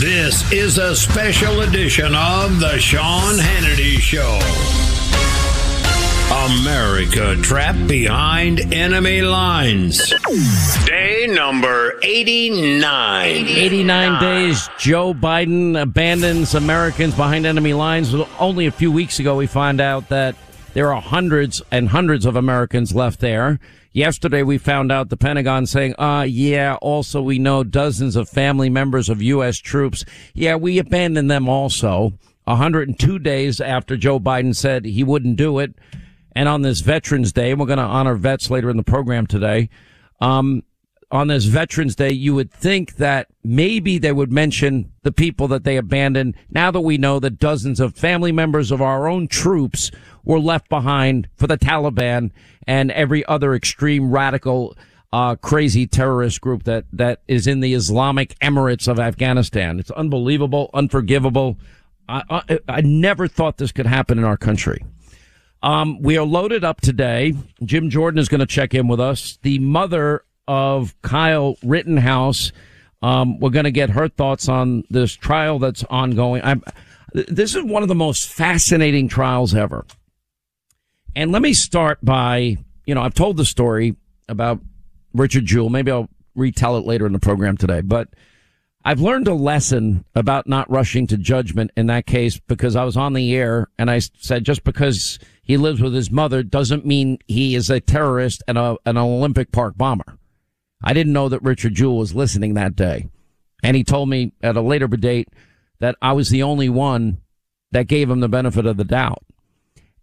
This is a special edition of The Sean Hannity Show. America trapped behind enemy lines. Day number 89. 89 days, Joe Biden abandons Americans behind enemy lines. Only a few weeks ago, we find out that there are hundreds and hundreds of Americans left there. Yesterday, we found out the Pentagon saying, uh, yeah, also we know dozens of family members of U.S. troops. Yeah, we abandoned them also. 102 days after Joe Biden said he wouldn't do it. And on this Veterans Day, we're going to honor vets later in the program today. Um, on this Veterans Day, you would think that maybe they would mention the people that they abandoned. Now that we know that dozens of family members of our own troops were left behind for the Taliban and every other extreme radical, uh, crazy terrorist group that, that is in the Islamic Emirates of Afghanistan. It's unbelievable, unforgivable. I, I, I never thought this could happen in our country. Um, we are loaded up today. Jim Jordan is going to check in with us. The mother of Kyle Rittenhouse. Um, we're going to get her thoughts on this trial that's ongoing. I'm, this is one of the most fascinating trials ever. And let me start by, you know, I've told the story about Richard Jewell. Maybe I'll retell it later in the program today, but I've learned a lesson about not rushing to judgment in that case because I was on the air and I said just because he lives with his mother doesn't mean he is a terrorist and a, an Olympic Park bomber. I didn't know that Richard Jewell was listening that day. And he told me at a later date that I was the only one that gave him the benefit of the doubt.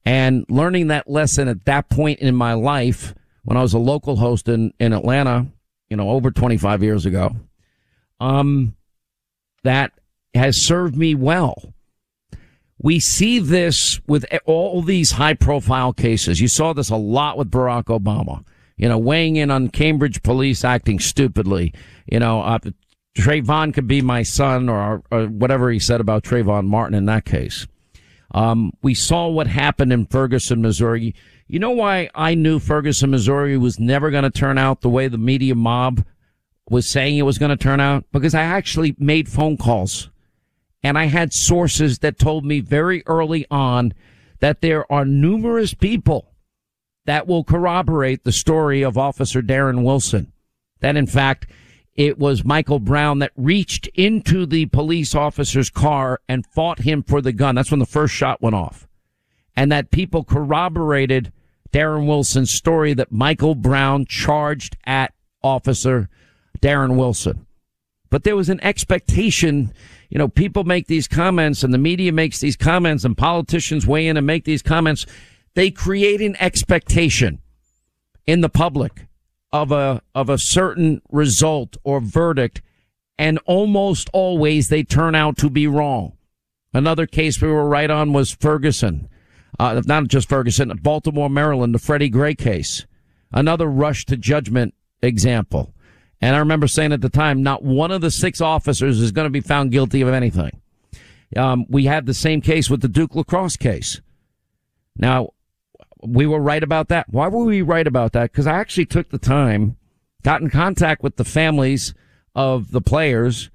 And learning that lesson at that point in my life, when I was a local host in, in Atlanta, you know, over 25 years ago, um, that has served me well. We see this with all these high profile cases. You saw this a lot with Barack Obama, you know, weighing in on Cambridge police acting stupidly. You know, uh, Trayvon could be my son or, or whatever he said about Trayvon Martin in that case. Um, we saw what happened in Ferguson, Missouri. You know why I knew Ferguson, Missouri was never going to turn out the way the media mob was saying it was going to turn out? Because I actually made phone calls and I had sources that told me very early on that there are numerous people that will corroborate the story of Officer Darren Wilson. That in fact, it was Michael Brown that reached into the police officer's car and fought him for the gun. That's when the first shot went off. And that people corroborated Darren Wilson's story that Michael Brown charged at officer Darren Wilson. But there was an expectation, you know, people make these comments and the media makes these comments and politicians weigh in and make these comments. They create an expectation in the public of a of a certain result or verdict, and almost always they turn out to be wrong. Another case we were right on was Ferguson, uh, not just Ferguson, Baltimore, Maryland, the Freddie Gray case. Another rush to judgment example. And I remember saying at the time, not one of the six officers is going to be found guilty of anything. Um, we had the same case with the Duke lacrosse case. Now, we were right about that. Why were we right about that? Because I actually took the time, got in contact with the families of the players,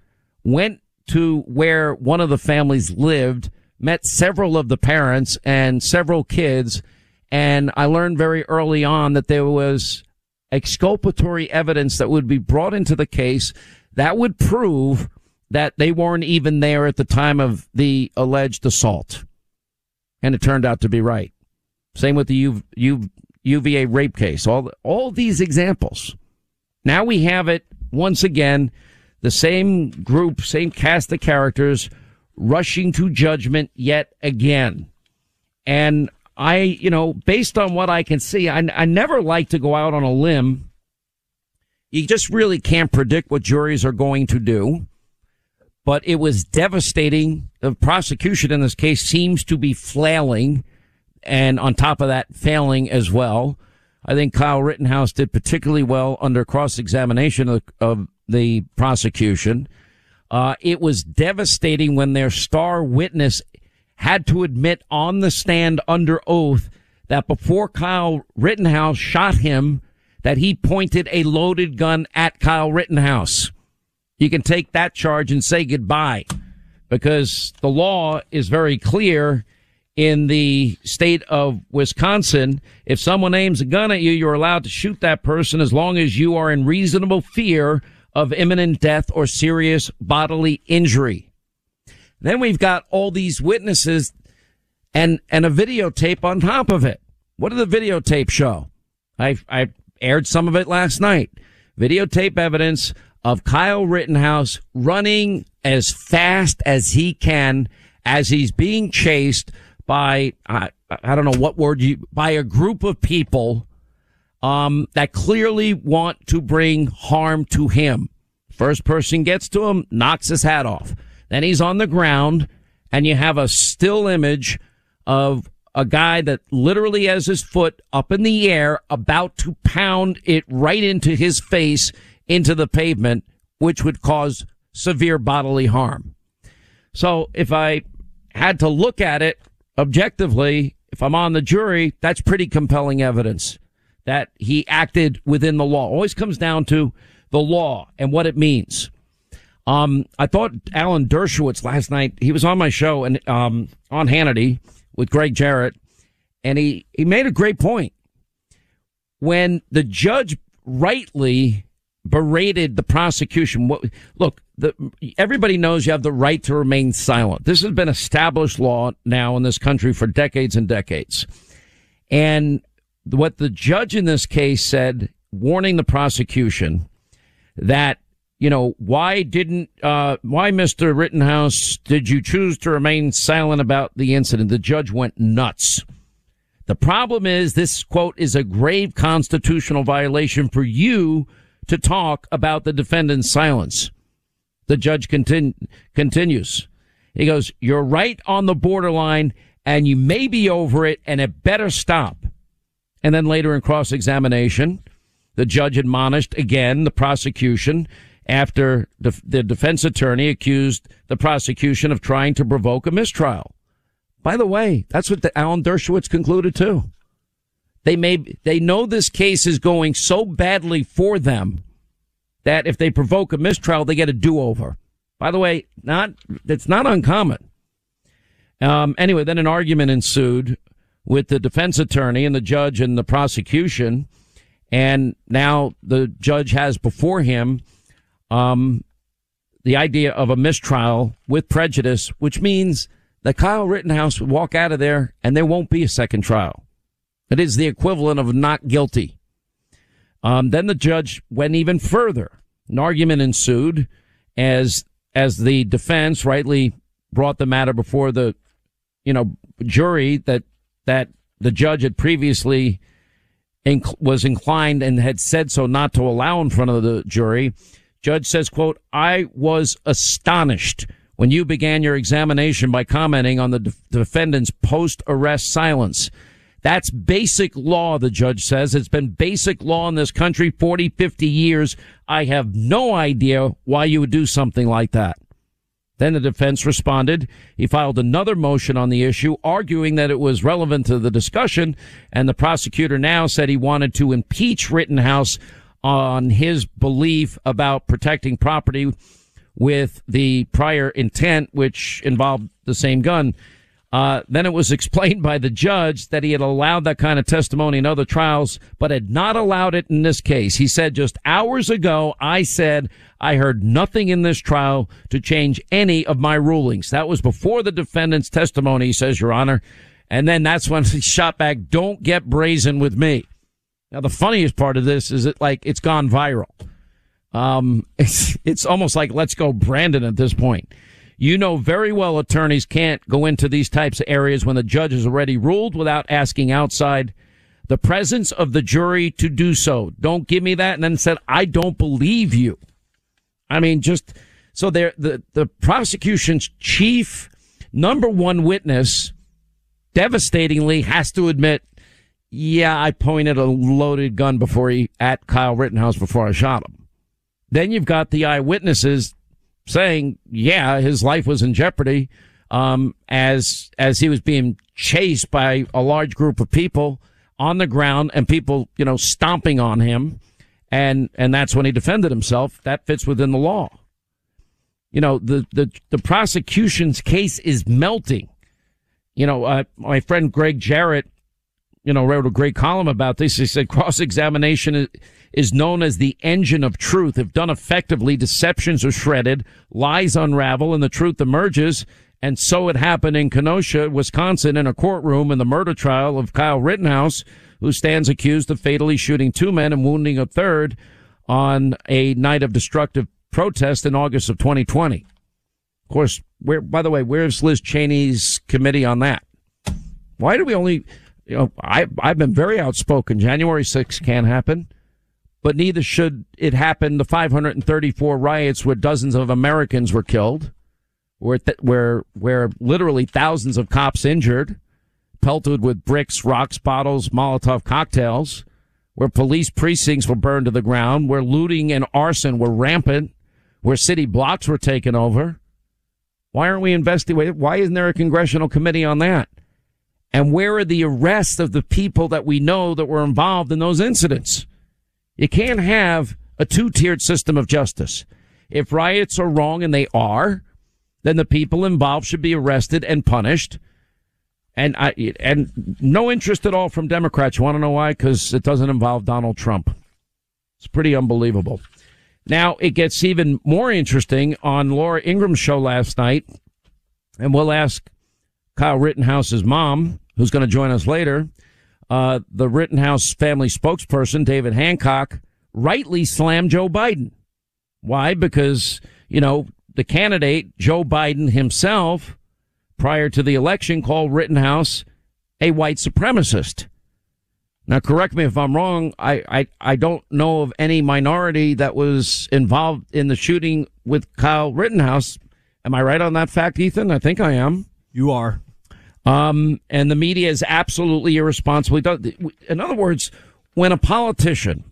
went to where one of the families lived, met several of the parents and several kids, and I learned very early on that there was exculpatory evidence that would be brought into the case that would prove that they weren't even there at the time of the alleged assault. And it turned out to be right. Same with the U, U, UVA rape case. All, all these examples. Now we have it once again, the same group, same cast of characters rushing to judgment yet again. And I, you know, based on what I can see, I, I never like to go out on a limb. You just really can't predict what juries are going to do. But it was devastating. The prosecution in this case seems to be flailing and on top of that, failing as well. I think Kyle Rittenhouse did particularly well under cross examination of, of, the prosecution. Uh, it was devastating when their star witness had to admit on the stand under oath that before Kyle Rittenhouse shot him, that he pointed a loaded gun at Kyle Rittenhouse. you can take that charge and say goodbye because the law is very clear in the state of Wisconsin. If someone aims a gun at you, you're allowed to shoot that person as long as you are in reasonable fear of imminent death or serious bodily injury. Then we've got all these witnesses and, and a videotape on top of it. What did the videotape show? I, I aired some of it last night. Videotape evidence of Kyle Rittenhouse running as fast as he can as he's being chased by, I, I don't know what word you, by a group of people, um, that clearly want to bring harm to him. First person gets to him, knocks his hat off. Then he's on the ground and you have a still image of a guy that literally has his foot up in the air, about to pound it right into his face into the pavement, which would cause severe bodily harm. So if I had to look at it objectively, if I'm on the jury, that's pretty compelling evidence that he acted within the law. Always comes down to the law and what it means. Um, I thought Alan Dershowitz last night, he was on my show and, um, on Hannity with Gregg Jarrett and he, he made a great point. When the judge rightly berated the prosecution, look, the, everybody knows you have the right to remain silent. This has been established law now in this country for decades and decades. And what the judge in this case said, warning the prosecution that you know, why didn't, uh, why, Mr. Rittenhouse, did you choose to remain silent about the incident? The judge went nuts. The problem is this quote is a grave constitutional violation for you to talk about the defendant's silence. The judge continu- continues. He goes, you're right on the borderline and you may be over it and it better stop. And then later in cross examination, the judge admonished again the prosecution after the, the defense attorney accused the prosecution of trying to provoke a mistrial. By the way, that's what the Alan Dershowitz concluded too. They may, they know this case is going so badly for them that if they provoke a mistrial, they get a do-over. By the way, not, it's not uncommon. Um, anyway, then an argument ensued with the defense attorney and the judge and the prosecution. And now the judge has before him um, the idea of a mistrial with prejudice, which means that Kyle Rittenhouse would walk out of there and there won't be a second trial. It is the equivalent of not guilty. Um, then the judge went even further. An argument ensued as as the defense rightly brought the matter before the you know jury that that the judge had previously inc- was inclined and had said so not to allow in front of the jury Judge says, quote, I was astonished when you began your examination by commenting on the de- defendant's post arrest silence. That's basic law, the judge says. It's been basic law in this country 40, 50 years. I have no idea why you would do something like that. Then the defense responded. He filed another motion on the issue, arguing that it was relevant to the discussion. And the prosecutor now said he wanted to impeach Rittenhouse on his belief about protecting property with the prior intent, which involved the same gun. Uh, then it was explained by the judge that he had allowed that kind of testimony in other trials, but had not allowed it in this case. He said just hours ago, I said I heard nothing in this trial to change any of my rulings. That was before the defendant's testimony, says, Your Honor. And then that's when he shot back, don't get brazen with me. Now, the funniest part of this is it like it's gone viral. Um, it's, it's almost like let's go Brandon at this point. You know very well attorneys can't go into these types of areas when the judge has already ruled without asking outside the presence of the jury to do so. Don't give me that. And then said, I don't believe you. I mean, just so there, the, the prosecution's chief number one witness devastatingly has to admit yeah, I pointed a loaded gun before he at Kyle Rittenhouse before I shot him. Then you've got the eyewitnesses saying, yeah, his life was in jeopardy, um, as, as he was being chased by a large group of people on the ground and people, you know, stomping on him. And, and that's when he defended himself. That fits within the law. You know, the, the, the prosecution's case is melting. You know, uh, my friend Gregg Jarrett, you know, wrote a great column about this. He said cross examination is, known as the engine of truth. If done effectively, deceptions are shredded, lies unravel, and the truth emerges. And so it happened in Kenosha, Wisconsin, in a courtroom in the murder trial of Kyle Rittenhouse, who stands accused of fatally shooting two men and wounding a third on a night of destructive protest in August of 2020. Of course, where, by the way, where's Liz Cheney's committee on that? Why do we only, you know, I, I've been very outspoken. January 6th can't happen, but neither should it happen. The 534 riots where dozens of Americans were killed, where, th- where, where literally thousands of cops injured, pelted with bricks, rocks, bottles, Molotov cocktails, where police precincts were burned to the ground, where looting and arson were rampant, where city blocks were taken over. Why aren't we investigating? Why isn't there a congressional committee on that? And where are the arrests of the people that we know that were involved in those incidents? You can't have a two-tiered system of justice. If riots are wrong, and they are, then the people involved should be arrested and punished. And I, and no interest at all from Democrats. You want to know why? Because it doesn't involve Donald Trump. It's pretty unbelievable. Now it gets even more interesting on Laura Ingraham's show last night. And we'll ask Kyle Rittenhouse's mom, who's going to join us later. Uh, the Rittenhouse family spokesperson, David Hancock, rightly slammed Joe Biden. Why? Because, you know, the candidate, Joe Biden himself, prior to the election called Rittenhouse a white supremacist. Now, correct me if I'm wrong. I, I, I don't know of any minority that was involved in the shooting with Kyle Rittenhouse. Am I right on that fact, Ethan? I think I am. You are. Um, and the media is absolutely irresponsible. In other words, when a politician,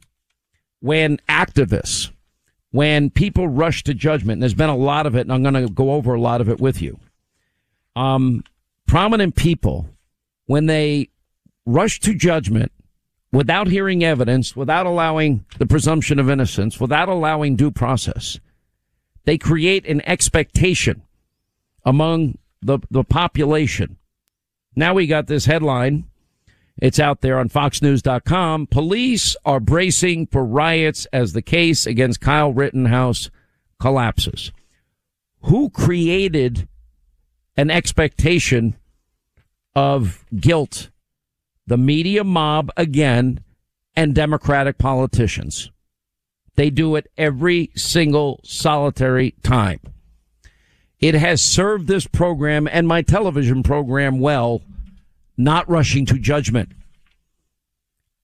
when activists, when people rush to judgment, and there's been a lot of it, and I'm going to go over a lot of it with you um, prominent people, when they rush to judgment without hearing evidence, without allowing the presumption of innocence, without allowing due process, they create an expectation among the, the population. Now we got this headline. It's out there on foxnews.com. Police are bracing for riots as the case against Kyle Rittenhouse collapses. Who created an expectation of guilt. The media mob again and Democratic politicians. They do it every single solitary time. It has served this program and my television program well, not rushing to judgment.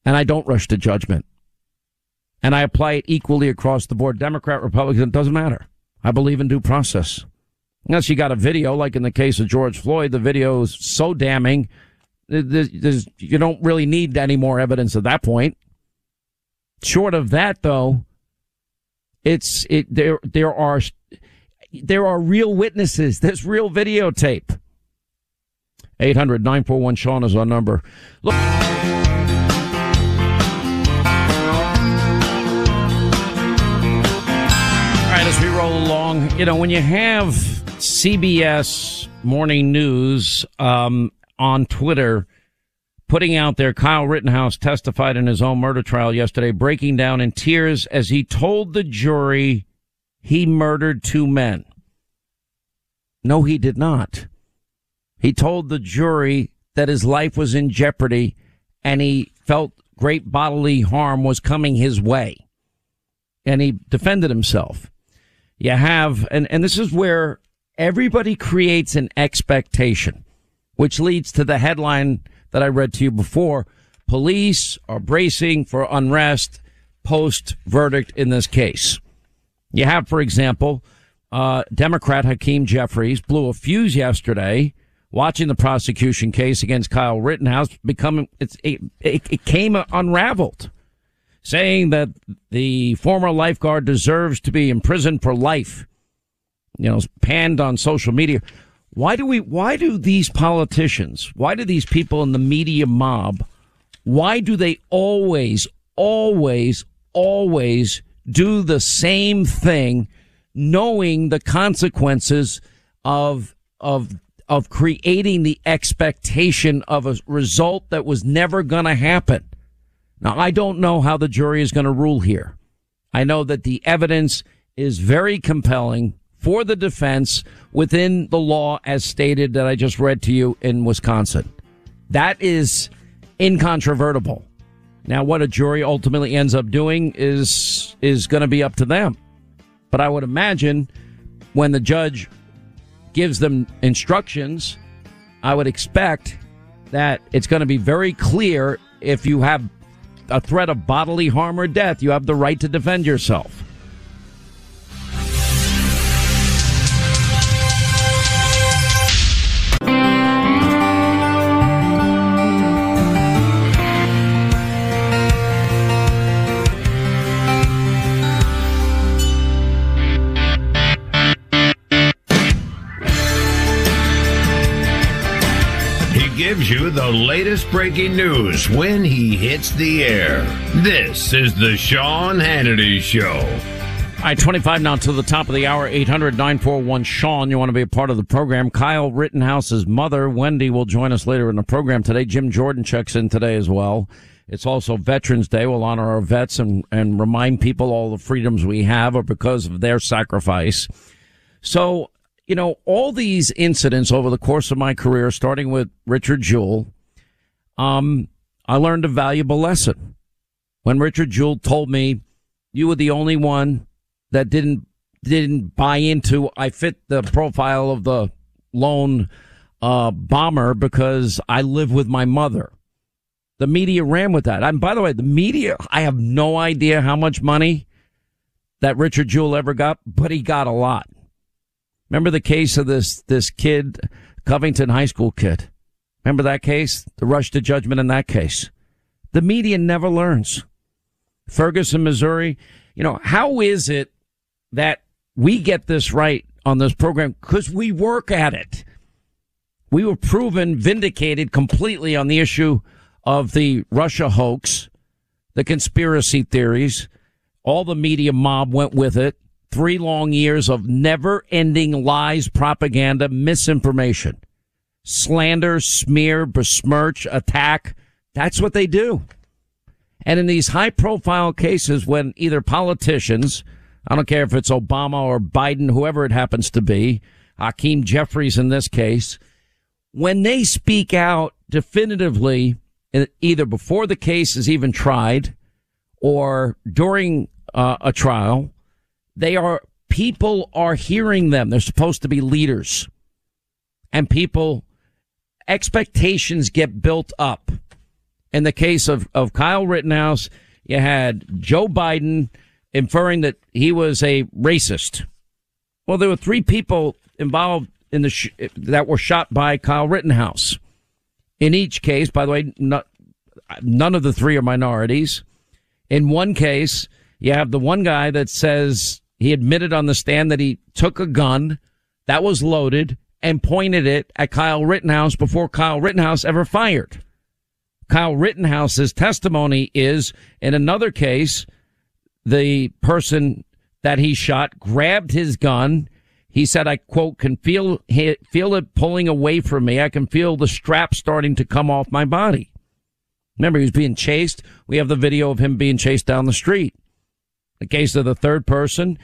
And I don't rush to judgment. And I apply it equally across the board. Democrat, Republican, it doesn't matter. I believe in due process. Unless you got a video, like in the case of George Floyd, the video is so damning, there's, you don't really need any more evidence at that point. Short of that, though, it's it there. There are there are real witnesses. There's real videotape. 800 941 Sean is our number. Look. All right, as we roll along, you know, when you have CBS Morning News um, on Twitter putting out there Kyle Rittenhouse testified in his own murder trial yesterday, breaking down in tears as he told the jury he murdered two men. No, he did not. He told the jury that his life was in jeopardy and he felt great bodily harm was coming his way. And he defended himself. You have, and, and this is where everybody creates an expectation, which leads to the headline that I read to you before. Police are bracing for unrest post verdict in this case. You have, for example, uh, Democrat Hakeem Jeffries blew a fuse yesterday watching the prosecution case against Kyle Rittenhouse become it, it, it came unraveled, saying that the former lifeguard deserves to be imprisoned for life you know, panned on social media. Why do we, why do these politicians, why do these people in the media mob, why do they always, always, always do the same thing knowing the consequences of, of, of creating the expectation of a result that was never going to happen. Now, I don't know how the jury is going to rule here. I know that the evidence is very compelling for the defense within the law as stated that I just read to you in Wisconsin. That is incontrovertible. Now, what a jury ultimately ends up doing is is going to be up to them. But I would imagine when the judge gives them instructions, I would expect that it's going to be very clear if you have a threat of bodily harm or death, you have the right to defend yourself. Latest breaking news when he hits the air. This is the Sean Hannity Show. All right, 25 now to the top of the hour, 800 941 Sean. You want to be a part of the program. Kyle Rittenhouse's mother, Wendy, will join us later in the program today. Jim Jordan checks in today as well. It's also Veterans Day. We'll honor our vets and, and remind people all the freedoms we have are because of their sacrifice. So you know, all these incidents over the course of my career, starting with Richard Jewell, um, I learned a valuable lesson. When Richard Jewell told me, you were the only one that didn't, didn't buy into, I fit the profile of the lone, uh, bomber because I live with my mother. The media ran with that. And by the way, the media, I have no idea how much money that Richard Jewell ever got, but he got a lot. Remember the case of this, this kid, Covington High School kid? Remember that case? The rush to judgment in that case. The media never learns. Ferguson, Missouri. You know, how is it that we get this right on this program? Cause we work at it. We were proven vindicated completely on the issue of the Russia hoax, the conspiracy theories. All the media mob went with it three long years of never ending lies, propaganda, misinformation, slander, smear, besmirch, attack. That's what they do. And in these high profile cases, when either politicians, I don't care if it's Obama or Biden, whoever it happens to be, Hakeem Jeffries in this case, when they speak out definitively, either before the case is even tried or during uh, a trial, they are, people are hearing them. They're supposed to be leaders. And people, expectations get built up. In the case of, of Kyle Rittenhouse, you had Joe Biden inferring that he was a racist. Well, there were three people involved in the sh- that were shot by Kyle Rittenhouse. In each case, by the way, not, none of the three are minorities. In one case, you have the one guy that says he admitted on the stand that he took a gun that was loaded and pointed it at Kyle Rittenhouse before Kyle Rittenhouse ever fired. Kyle Rittenhouse's testimony is in another case, the person that he shot grabbed his gun. He said, I quote, can feel, feel it pulling away from me. I can feel the strap starting to come off my body. Remember, he was being chased. We have the video of him being chased down the street. The case of the third person,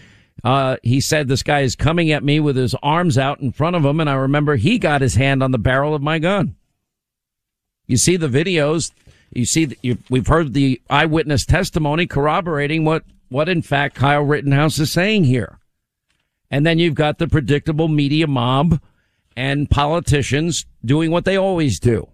uh, he said this guy is coming at me with his arms out in front of him, and I remember he got his hand on the barrel of my gun. You see the videos. You see, the, you, we've heard the eyewitness testimony corroborating what, what in fact Kyle Rittenhouse is saying here. And then you've got the predictable media mob and politicians doing what they always do.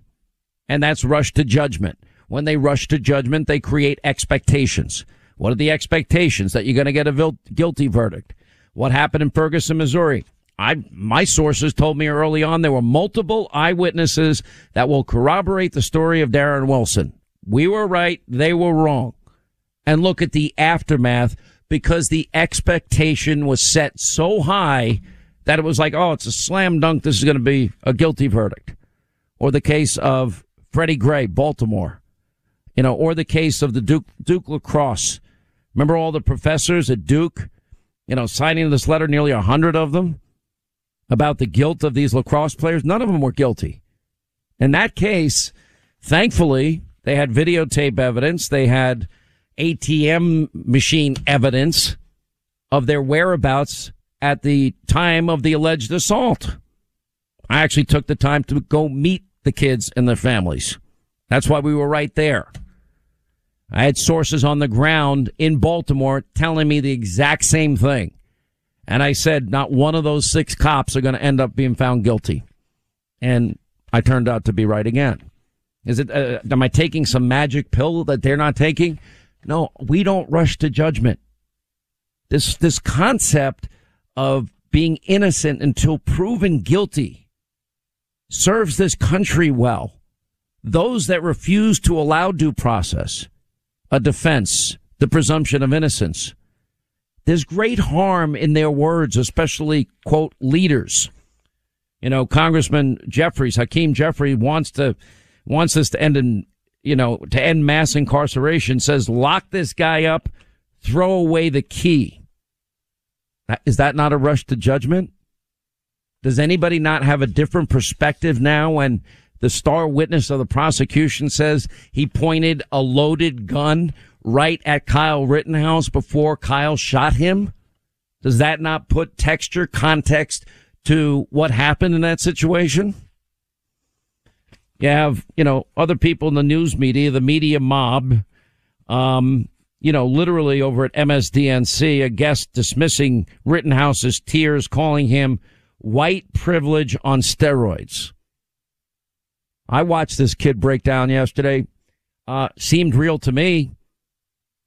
And that's rush to judgment. When they rush to judgment, they create expectations. What are the expectations that you're going to get a guilty verdict? What happened in Ferguson, Missouri? I, my sources told me early on there were multiple eyewitnesses that will corroborate the story of Darren Wilson. We were right. They were wrong. And look at the aftermath because the expectation was set so high that it was like, oh, it's a slam dunk. This is going to be a guilty verdict. Or the case of Freddie Gray, Baltimore. You know, or the case of the Duke, Duke lacrosse Remember all the professors at Duke you know, signing this letter, nearly a hundred of them about the guilt of these lacrosse players. None of them were guilty. In that case, thankfully, they had videotape evidence. They had ATM machine evidence of their whereabouts at the time of the alleged assault. I actually took the time to go meet the kids and their families. That's why we were right there. I had sources on the ground in Baltimore telling me the exact same thing. And I said, not one of those six cops are going to end up being found guilty. And I turned out to be right again. Is it, uh, am I taking some magic pill that they're not taking? No, we don't rush to judgment. This, this concept of being innocent until proven guilty serves this country well. Those that refuse to allow due process, a defense, the presumption of innocence, there's great harm in their words, especially quote leaders. You know, Congressman Jeffries, Hakeem Jeffrey wants to wants this to end in you know to end mass incarceration. Says lock this guy up, throw away the key. Is that not a rush to judgment? Does anybody not have a different perspective now when the star witness of the prosecution says he pointed a loaded gun right at Kyle Rittenhouse before Kyle shot him? Does that not put texture, context to what happened in that situation? You have, you know, other people in the news media, the media mob, um, you know, literally over at MSDNC, a guest dismissing Rittenhouse's tears, calling him white privilege on steroids. I watched this kid break down yesterday. Uh, seemed real to me.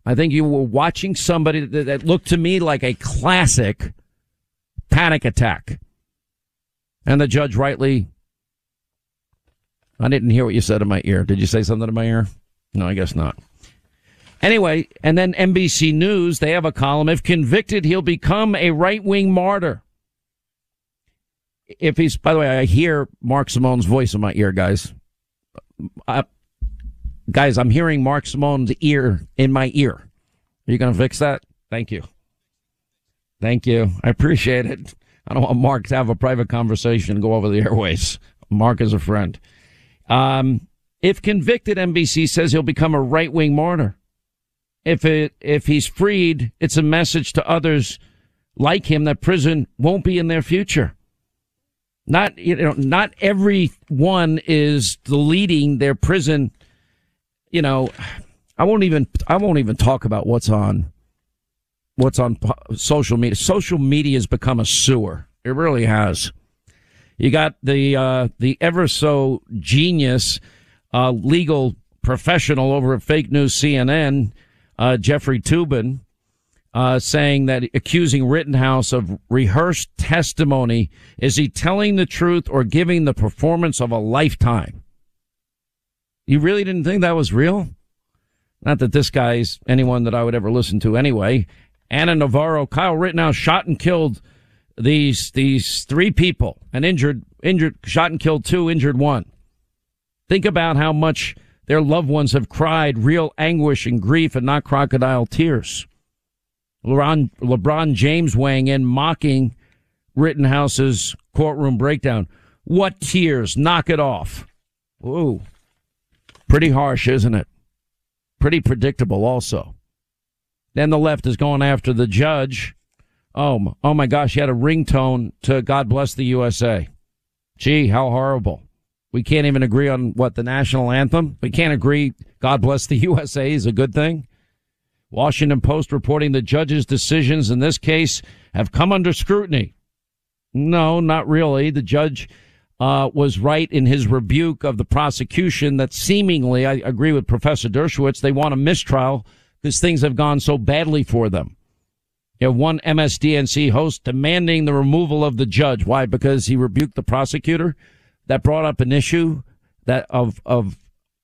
I think you were watching somebody that, that looked to me like a classic panic attack. And the judge rightly, I didn't hear what you said in my ear. Did you say something in my ear? No, I guess not. Anyway, and then NBC News, they have a column. If convicted, he'll become a right wing martyr. If he's, by the way, I hear Mark Simone's voice in my ear, guys. I, guys, I'm hearing Mark Simone's ear in my ear. Are you going to fix that? Thank you. Thank you. I appreciate it. I don't want Mark to have a private conversation and go over the airways. Mark is a friend. Um, if convicted, NBC says he'll become a right wing martyr if it if he's freed, it's a message to others like him that prison won't be in their future. Not you know, not everyone is deleting their prison. You know, I won't even I won't even talk about what's on what's on social media. Social media has become a sewer. It really has. You got the uh, the ever so genius uh, legal professional over at Fake News CNN uh, Jeffrey Toobin, uh, saying that accusing Rittenhouse of rehearsed testimony. Is he telling the truth or giving the performance of a lifetime? You really didn't think that was real? Not that this guy's anyone that I would ever listen to anyway. Ana Navarro, Kyle Rittenhouse shot and killed these these three people and injured injured shot and killed two, injured one. Think about how much their loved ones have cried real anguish and grief and not crocodile tears. LeBron, LeBron James weighing in, mocking Rittenhouse's courtroom breakdown. What tears? Knock it off. Ooh. Pretty harsh, isn't it? Pretty predictable also. Then the left is going after the judge. Oh, oh my gosh, he had a ringtone to God Bless the USA. Gee, how horrible. We can't even agree on what the national anthem. We can't agree. God bless the USA is a good thing. Washington Post reporting the judge's decisions in this case have come under scrutiny. No, not really. The judge uh, was right in his rebuke of the prosecution that seemingly, I agree with Professor Dershowitz, they want a mistrial because things have gone so badly for them. You have one MSDNC host demanding the removal of the judge. Why? Because he rebuked the prosecutor that brought up an issue that of of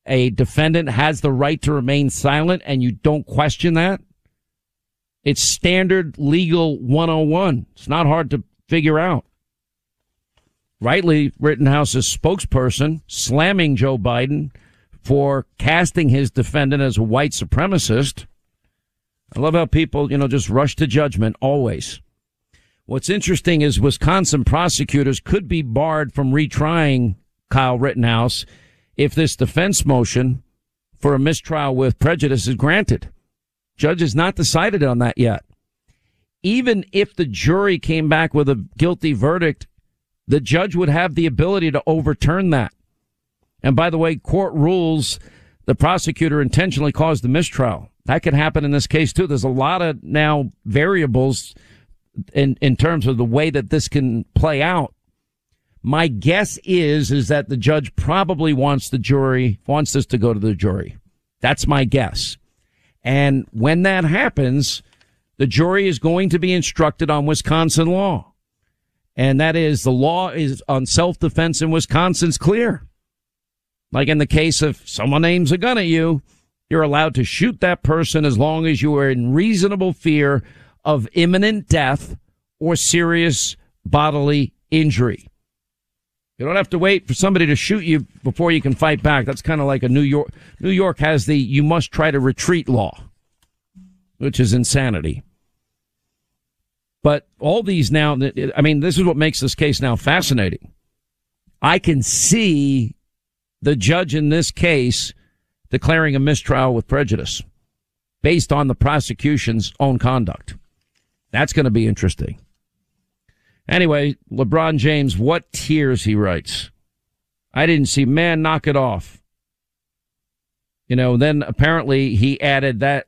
a defendant has the right to remain silent and you don't question that? It's standard legal 101. It's not hard to figure out. Rightly, Rittenhouse's spokesperson slamming Joe Biden for casting his defendant as a white supremacist. I love how people, you know, just rush to judgment always. What's interesting is Wisconsin prosecutors could be barred from retrying Kyle Rittenhouse if this defense motion for a mistrial with prejudice is granted. Judge has not decided on that yet. Even if the jury came back with a guilty verdict, the judge would have the ability to overturn that. And by the way, court rules the prosecutor intentionally caused the mistrial. That could happen in this case too. There's a lot of now variables in, in terms of the way that this can play out. My guess is, is that the judge probably wants the jury, wants this to go to the jury. That's my guess. And when that happens, the jury is going to be instructed on Wisconsin law. And that is the law is on self-defense in Wisconsin's clear. Like in the case of someone aims a gun at you, you're allowed to shoot that person as long as you are in reasonable fear of imminent death or serious bodily injury. You don't have to wait for somebody to shoot you before you can fight back. That's kind of like a New York. New York has the you must try to retreat law, which is insanity. But all these now, I mean, this is what makes this case now fascinating. I can see the judge in this case declaring a mistrial with prejudice based on the prosecution's own conduct. That's going to be interesting. Anyway, LeBron James, what tears he writes. I didn't see, man, knock it off. You know, then apparently he added that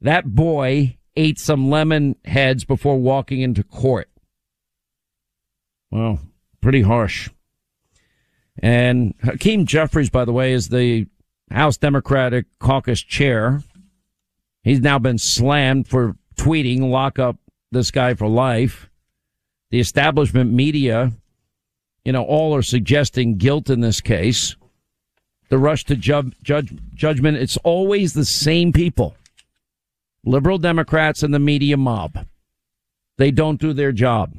that boy ate some lemon heads before walking into court. Well, pretty harsh. And Hakeem Jeffries, by the way, is the House Democratic Caucus chair. He's now been slammed for tweeting, lock up this guy for life. The establishment media, you know, all are suggesting guilt in this case. The rush to ju- judge, judgment, it's always the same people. Liberal Democrats and the media mob. They don't do their job.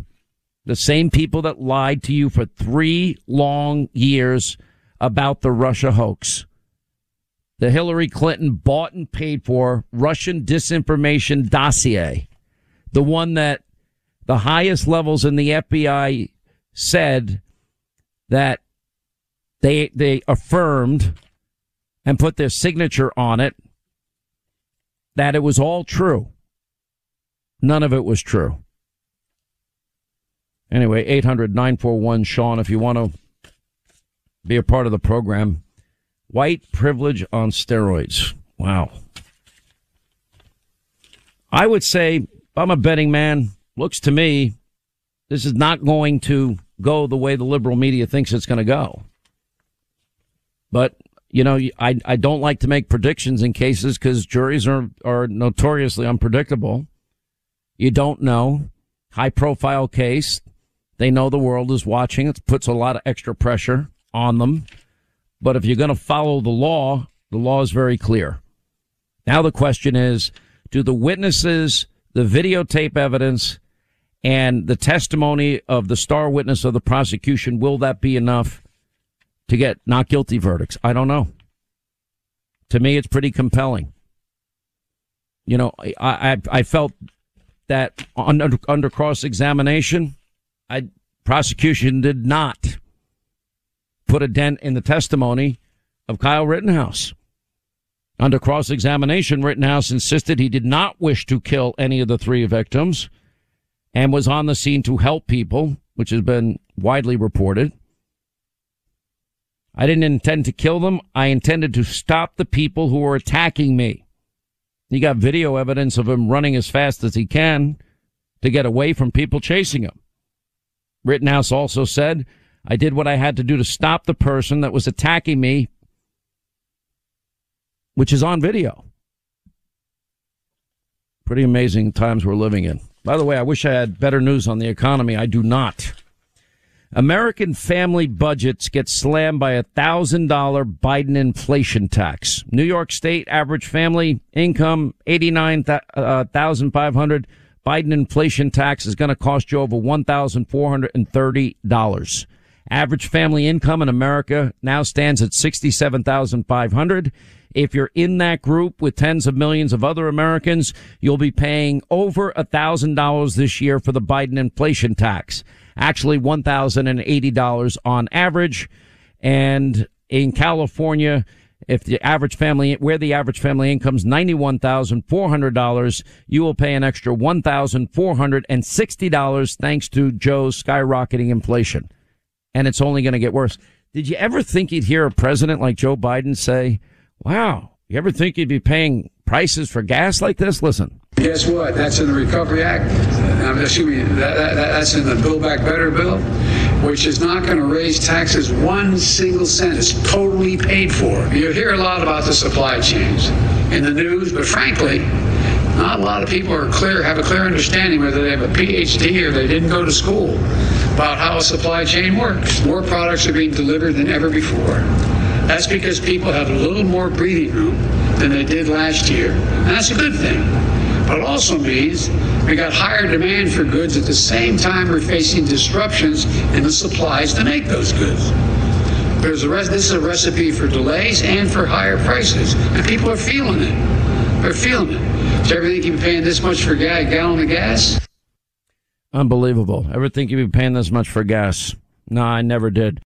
The same people that lied to you for three long years about the Russia hoax. The Hillary Clinton bought and paid for Russian disinformation dossier. The one that the highest levels in the FBI said that they, they affirmed and put their signature on it that it was all true. None of it was true. Anyway, 800 941 Sean, if you want to be a part of the program. White privilege on steroids. Wow. I would say, I'm a betting man, looks to me, this is not going to go the way the liberal media thinks it's going to go. But, you know, I, I don't like to make predictions in cases because juries are, are notoriously unpredictable. You don't know. High profile case. They know the world is watching. It puts a lot of extra pressure on them. But if you're going to follow the law, the law is very clear. Now the question is, do the witnesses, the videotape evidence, and the testimony of the star witness of the prosecution, will that be enough to get not guilty verdicts? I don't know. To me, it's pretty compelling. You know, I, I, I felt that under, under cross examination, I prosecution did not put a dent in the testimony of Kyle Rittenhouse. Under cross examination, Rittenhouse insisted he did not wish to kill any of the three victims and was on the scene to help people, which has been widely reported. I didn't intend to kill them. I intended to stop the people who were attacking me. You got video evidence of him running as fast as he can to get away from people chasing him. Rittenhouse also said, I did what I had to do to stop the person that was attacking me, which is on video. Pretty amazing times we're living in. By the way, I wish I had better news on the economy. I do not. American family budgets get slammed by a thousand dollar Biden inflation tax. New York State average family income eighty nine uh, thousand five hundred. Biden inflation tax is going to cost you over $1,430. Average family income in America now stands at 67,500. If you're in that group with tens of millions of other Americans, you'll be paying over a thousand dollars this year for the Biden inflation tax. Actually, one thousand and eighty dollars on average. And in California, if the average family, where the average family income is $91,400, you will pay an extra $1,460 thanks to Joe's skyrocketing inflation. And it's only going to get worse. Did you ever think you'd hear a president like Joe Biden say, wow, you ever think you'd be paying prices for gas like this? Listen. Guess what? That's in the Recovery Act. Uh, I'm assuming that, that, that's in the Build Back Better bill which is not going to raise taxes one single cent. It's totally paid for. You hear a lot about the supply chains in the news, but frankly, not a lot of people are clear, have a clear understanding whether they have a PhD or they didn't go to school about how a supply chain works. More products are being delivered than ever before. That's because people have a little more breathing room than they did last year. And that's a good thing. But it also means we got higher demand for goods at the same time we're facing disruptions in the supplies to make those goods. There's a this is a recipe for delays and for higher prices, and people are feeling it. They're feeling it. Everything you be paying this much for a gallon of gas? Unbelievable. Ever think you'd be paying this much for gas? No, I never did.